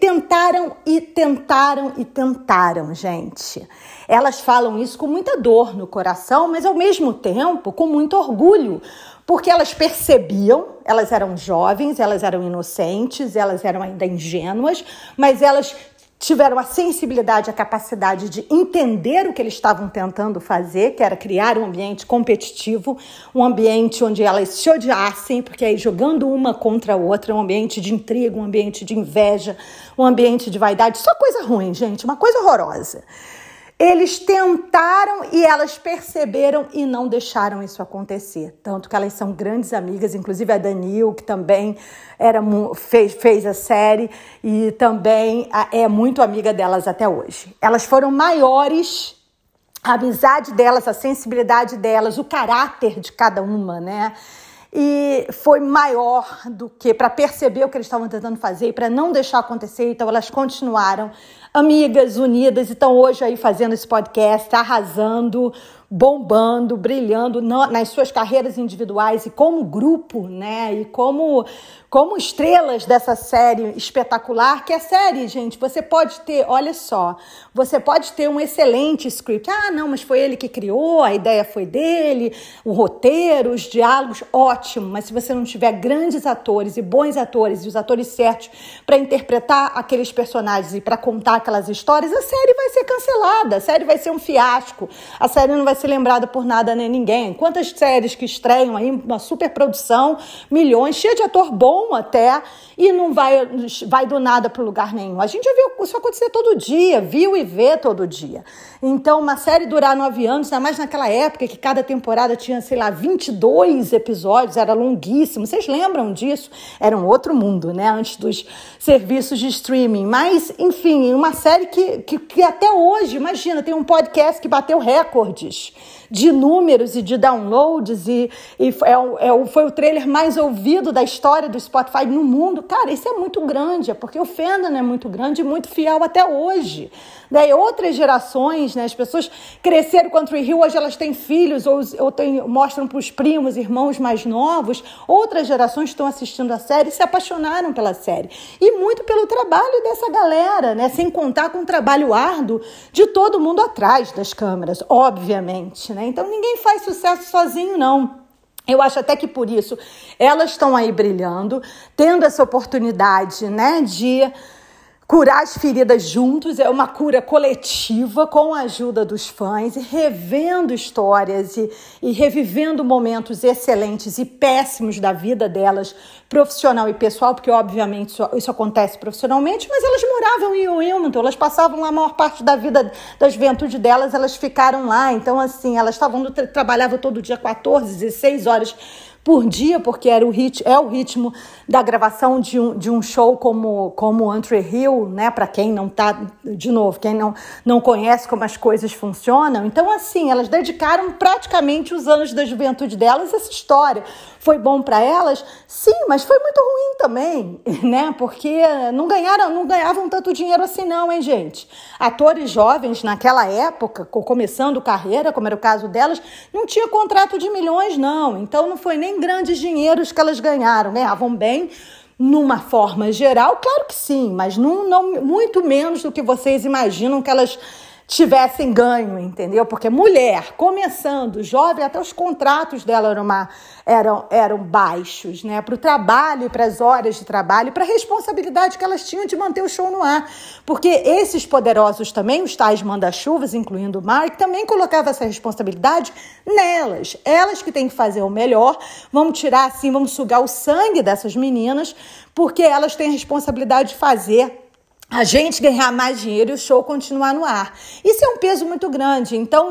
Tentaram e tentaram e tentaram, gente. Elas falam isso com muita dor no coração, mas ao mesmo tempo com muito orgulho, porque elas percebiam, elas eram jovens, elas eram inocentes, elas eram ainda ingênuas, mas elas tiveram a sensibilidade, a capacidade de entender o que eles estavam tentando fazer, que era criar um ambiente competitivo, um ambiente onde elas se odiassem, porque aí jogando uma contra a outra, um ambiente de intriga, um ambiente de inveja, um ambiente de vaidade, só coisa ruim, gente, uma coisa horrorosa. Eles tentaram e elas perceberam e não deixaram isso acontecer. Tanto que elas são grandes amigas, inclusive a Danil, que também era, fez, fez a série e também é muito amiga delas até hoje. Elas foram maiores, a amizade delas, a sensibilidade delas, o caráter de cada uma, né? e foi maior do que para perceber o que eles estavam tentando fazer e para não deixar acontecer. Então elas continuaram amigas unidas estão hoje aí fazendo esse podcast, arrasando, bombando, brilhando nas suas carreiras individuais e como grupo, né? E como como estrelas dessa série espetacular, que é série, gente, você pode ter, olha só, você pode ter um excelente script. Ah, não, mas foi ele que criou, a ideia foi dele, o roteiro, os diálogos, ótimo. Mas se você não tiver grandes atores e bons atores e os atores certos para interpretar aqueles personagens e para contar aquelas histórias, a série vai ser cancelada, a série vai ser um fiasco, a série não vai ser lembrada por nada nem ninguém. Quantas séries que estreiam aí, uma super produção, milhões, cheia de ator bom até e não vai, vai do nada para lugar nenhum. A gente já viu isso acontecer todo dia, viu e vê todo dia. Então, uma série durar nove anos, ainda mais naquela época que cada temporada tinha, sei lá, 22 episódios, era longuíssimo. Vocês lembram disso? Era um outro mundo, né? Antes dos serviços de streaming. Mas, enfim, uma série que, que, que até hoje, imagina, tem um podcast que bateu recordes much. De números e de downloads e, e é, é, foi o trailer mais ouvido da história do Spotify no mundo. Cara, isso é muito grande, é porque o fandom é muito grande e muito fiel até hoje. Daí outras gerações, né, as pessoas cresceram com Country Hill, hoje elas têm filhos ou, ou tem, mostram para os primos, irmãos mais novos. Outras gerações estão assistindo a série e se apaixonaram pela série. E muito pelo trabalho dessa galera, né, sem contar com o trabalho árduo de todo mundo atrás das câmeras, obviamente. Né? Então ninguém faz sucesso sozinho, não. Eu acho até que por isso elas estão aí brilhando, tendo essa oportunidade, né, de curar as feridas juntos, é uma cura coletiva com a ajuda dos fãs, e revendo histórias e, e revivendo momentos excelentes e péssimos da vida delas, profissional e pessoal, porque obviamente isso, isso acontece profissionalmente, mas elas moravam em Wilmington, elas passavam lá a maior parte da vida, da juventude delas, elas ficaram lá, então assim, elas estavam trabalhavam todo dia 14, 16 horas por dia, porque era o rit é o ritmo da gravação de um, de um show como, como Antry Hill, né? Para quem não tá, de novo, quem não, não conhece como as coisas funcionam. Então, assim, elas dedicaram praticamente os anos da juventude delas a essa história. Foi bom para elas? Sim, mas foi muito ruim também, [LAUGHS] né? Porque não ganharam, não ganhavam tanto dinheiro assim, não, hein, gente? Atores jovens naquela época, começando carreira, como era o caso delas, não tinha contrato de milhões, não. Então não foi nem grandes dinheiros que elas ganharam, ganhavam bem numa forma geral, claro que sim, mas não, não muito menos do que vocês imaginam que elas tivessem ganho, entendeu? Porque mulher, começando, jovem, até os contratos dela eram, uma, eram, eram baixos, né? Para o trabalho para as horas de trabalho para a responsabilidade que elas tinham de manter o show no ar. Porque esses poderosos também, os tais manda-chuvas, incluindo o Mark, também colocavam essa responsabilidade nelas. Elas que têm que fazer o melhor, vamos tirar assim, vamos sugar o sangue dessas meninas, porque elas têm a responsabilidade de fazer a gente ganhar mais dinheiro e o show continuar no ar. Isso é um peso muito grande. Então,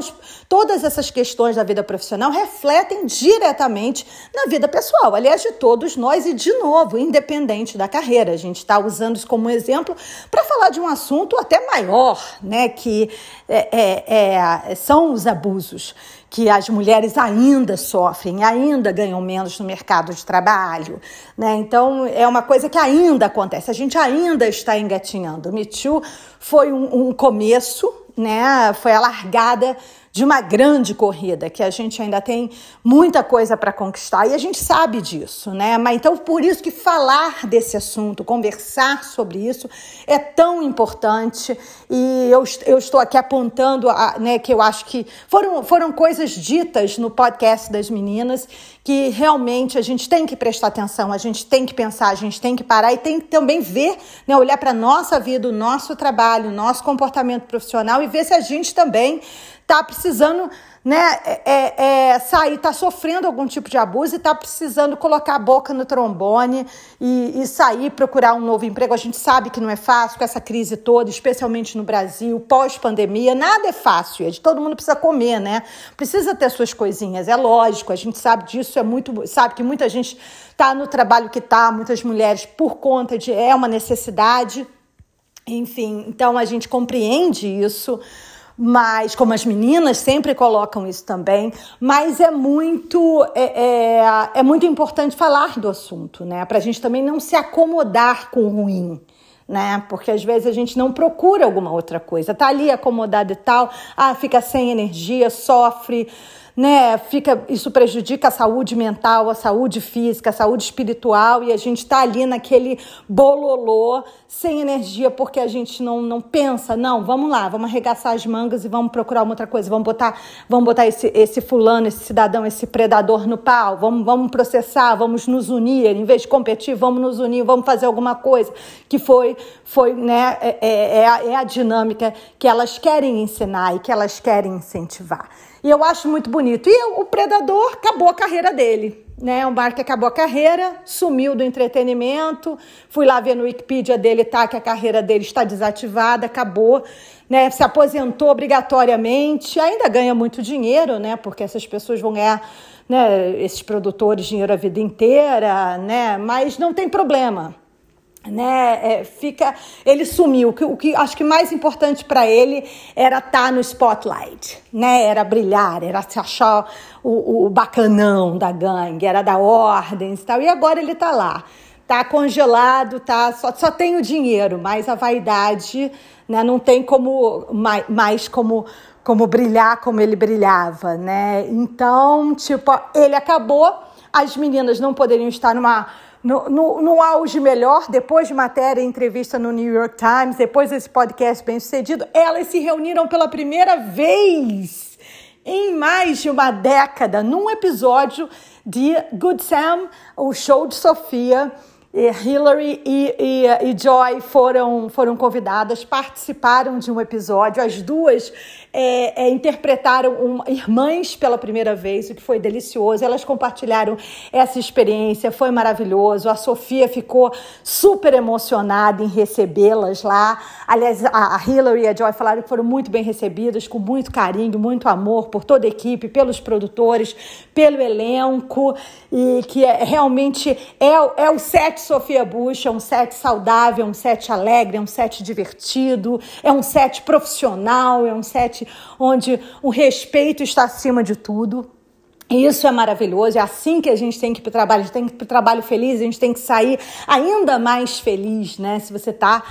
todas essas questões da vida profissional refletem diretamente na vida pessoal, aliás, de todos nós e, de novo, independente da carreira. A gente está usando isso como exemplo para falar de um assunto até maior, né, que é, é, é, são os abusos que as mulheres ainda sofrem, ainda ganham menos no mercado de trabalho. Né? Então, é uma coisa que ainda acontece, a gente ainda está engatinhando. O Me Too foi um, um começo, né? foi a largada de uma grande corrida, que a gente ainda tem muita coisa para conquistar e a gente sabe disso, né? Mas então por isso que falar desse assunto, conversar sobre isso é tão importante e eu, eu estou aqui apontando, a, né, que eu acho que foram, foram coisas ditas no podcast das meninas que realmente a gente tem que prestar atenção, a gente tem que pensar, a gente tem que parar e tem que também ver, né, olhar para nossa vida, o nosso trabalho, o nosso comportamento profissional e ver se a gente também está precisando né, é, é, é sair, está sofrendo algum tipo de abuso e está precisando colocar a boca no trombone e, e, sair, procurar um novo emprego. A gente sabe que não é fácil com essa crise toda, especialmente no Brasil, pós-pandemia. Nada é fácil, é todo mundo precisa comer, né? Precisa ter suas coisinhas, é lógico, a gente sabe disso, é muito, sabe que muita gente está no trabalho que está, muitas mulheres por conta de é uma necessidade. Enfim, então a gente compreende isso mas como as meninas sempre colocam isso também, mas é muito é, é, é muito importante falar do assunto, né? Para a gente também não se acomodar com o ruim. né? Porque às vezes a gente não procura alguma outra coisa. Tá ali acomodado e tal, ah, fica sem energia, sofre, né? Fica, isso prejudica a saúde mental, a saúde física, a saúde espiritual e a gente está ali naquele bololô sem energia porque a gente não, não pensa, não, vamos lá, vamos arregaçar as mangas e vamos procurar uma outra coisa, vamos botar, vamos botar esse, esse fulano, esse cidadão, esse predador no pau, vamos, vamos processar, vamos nos unir, em vez de competir, vamos nos unir, vamos fazer alguma coisa que foi, foi né, é, é, é a, é a dinâmica que elas querem ensinar e que elas querem incentivar. E eu acho muito bonito. E o Predador acabou a carreira dele. Né, o Mark acabou a carreira, sumiu do entretenimento. Fui lá ver no Wikipedia dele, tá? Que a carreira dele está desativada, acabou. Né, se aposentou obrigatoriamente, ainda ganha muito dinheiro, né? Porque essas pessoas vão ganhar, né, esses produtores, dinheiro a vida inteira, né? Mas não tem problema né, é, fica, ele sumiu. O que, o que acho que mais importante para ele era estar tá no spotlight, né? Era brilhar, era se achar o, o bacanão da gangue, era da ordem e tal. E agora ele está lá, tá congelado, tá só, só tem o dinheiro, mas a vaidade, né? Não tem como mais, mais como como brilhar como ele brilhava, né? Então, tipo, ele acabou. As meninas não poderiam estar numa no, no, no, auge melhor, depois de matéria e entrevista no New York Times, depois desse podcast bem sucedido, elas se reuniram pela primeira vez em mais de uma década num episódio de Good Sam, o show de Sofia. Hillary e, e, e, Joy foram, foram convidadas, participaram de um episódio. As duas é, é, interpretaram um, irmãs pela primeira vez, o que foi delicioso. Elas compartilharam essa experiência, foi maravilhoso. A Sofia ficou super emocionada em recebê-las lá. Aliás, a, a Hillary e a Joy falaram que foram muito bem recebidas, com muito carinho, muito amor por toda a equipe, pelos produtores, pelo elenco, e que é, realmente é, é o set Sofia Bush é um set saudável, um set alegre, é um set divertido, é um set profissional, é um set onde o respeito está acima de tudo. Isso é maravilhoso, é assim que a gente tem que ir para o trabalho, a gente tem que ir para o trabalho feliz, a gente tem que sair ainda mais feliz, né? Se você está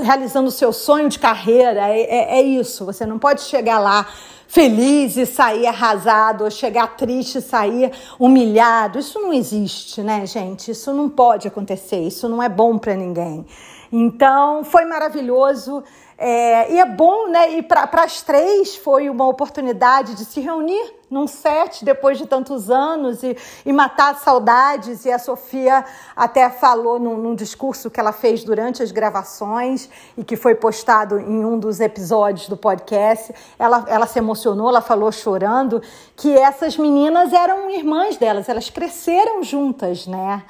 realizando o seu sonho de carreira, é, é, é isso, você não pode chegar lá feliz e sair arrasado, ou chegar triste e sair humilhado. Isso não existe, né, gente? Isso não pode acontecer, isso não é bom para ninguém. Então, foi maravilhoso. É, e é bom, né? E para as três foi uma oportunidade de se reunir num set depois de tantos anos e, e matar saudades. E a Sofia até falou num, num, discurso que ela fez durante as gravações e que foi postado em um dos episódios do podcast. Ela, ela se emocionou, ela falou chorando que essas meninas eram irmãs delas, elas cresceram juntas, né?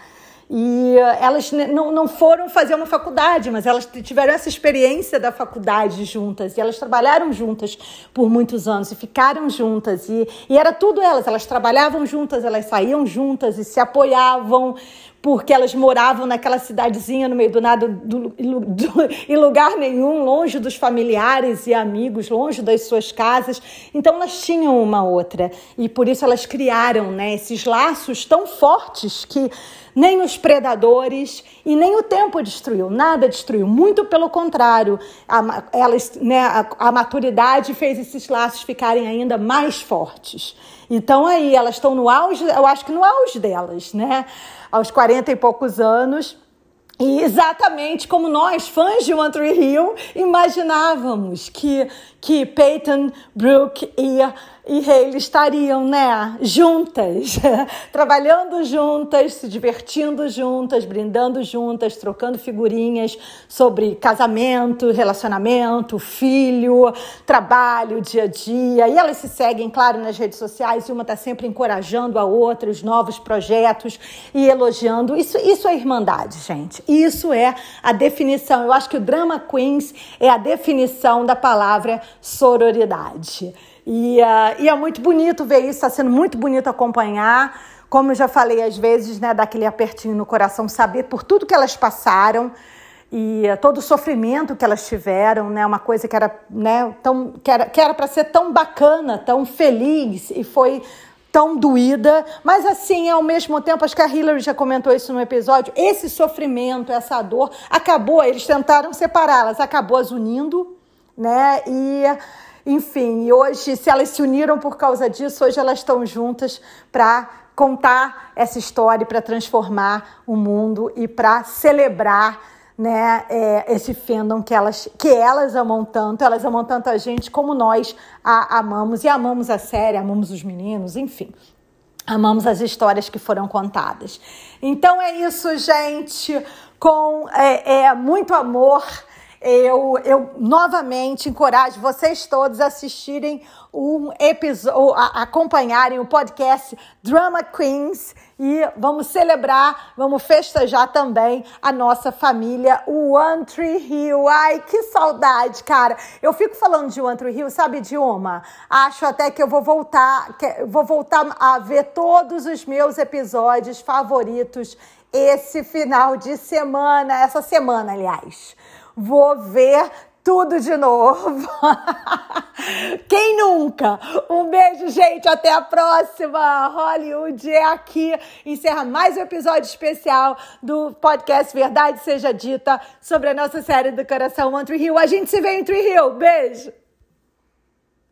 E eh, elas não, não foram fazer uma faculdade, mas elas tiveram essa experiência da faculdade juntas. E elas trabalharam juntas por muitos anos e ficaram juntas. E, e era tudo elas. Elas trabalhavam juntas, elas saíam juntas e se apoiavam porque elas moravam naquela cidadezinha no meio do nada, do, do, [LAUGHS] em lugar nenhum, longe dos familiares e amigos, longe das suas casas. Então elas tinham uma outra e por isso elas criaram né, esses laços tão fortes que nem os predadores e nem o tempo destruiu, nada destruiu. Muito pelo contrário, a, elas, né, a, a maturidade fez esses laços ficarem ainda mais fortes. Então aí elas estão no auge, eu acho que no auge delas, né? Aos 40 e poucos anos. E exatamente como nós, fãs de One Tree Hill, imaginávamos que, que Peyton, Brooke e e Hayley estariam, né, juntas, [LAUGHS] trabalhando juntas, se divertindo juntas, brindando juntas, trocando figurinhas sobre casamento, relacionamento, filho, trabalho, dia a dia. E elas se seguem, claro, nas redes sociais e uma está sempre encorajando a outra, os novos projetos e elogiando. Isso, isso é irmandade, gente. Isso é a definição. Eu acho que o Drama Queens é a definição da palavra sororidade. E, uh, e é muito bonito ver isso, está sendo muito bonito acompanhar. Como eu já falei às vezes, né, daquele apertinho no coração, saber por tudo que elas passaram e uh, todo o sofrimento que elas tiveram, né, uma coisa que era, né, tão, que era que era para ser tão bacana, tão feliz e foi tão doída, mas assim, ao mesmo tempo, acho que a Hillary já comentou isso no episódio, esse sofrimento, essa dor, acabou, eles tentaram separá-las, acabou as unindo, né? E enfim, hoje, se elas se uniram por causa disso, hoje elas estão juntas para contar essa história, para transformar o mundo e para celebrar né, é, esse fandom que elas, que elas amam tanto, elas amam tanto a gente como nós a amamos e amamos a série, amamos os meninos, enfim. Amamos as histórias que foram contadas. Então é isso, gente. Com é, é muito amor eu, eu novamente encorajo vocês todos a assistirem um episódio, a acompanharem o podcast Drama Queens e vamos celebrar, vamos festejar também a nossa família, One Tree Hill. Ai, que saudade, cara. Eu fico falando de One Tree Hill, sabe, Dilma? Acho até que eu vou voltar, vou voltar a ver todos os meus episódios favoritos esse final de semana, essa semana, aliás vou ver tudo de novo. [LAUGHS] Quem nunca? Um beijo, gente. Até a próxima. Hollywood é aqui. Encerra mais um episódio especial do podcast Verdade Seja Dita sobre a nossa série do Coração One Tree Hill. A gente se vê em Tree Hill. Beijo.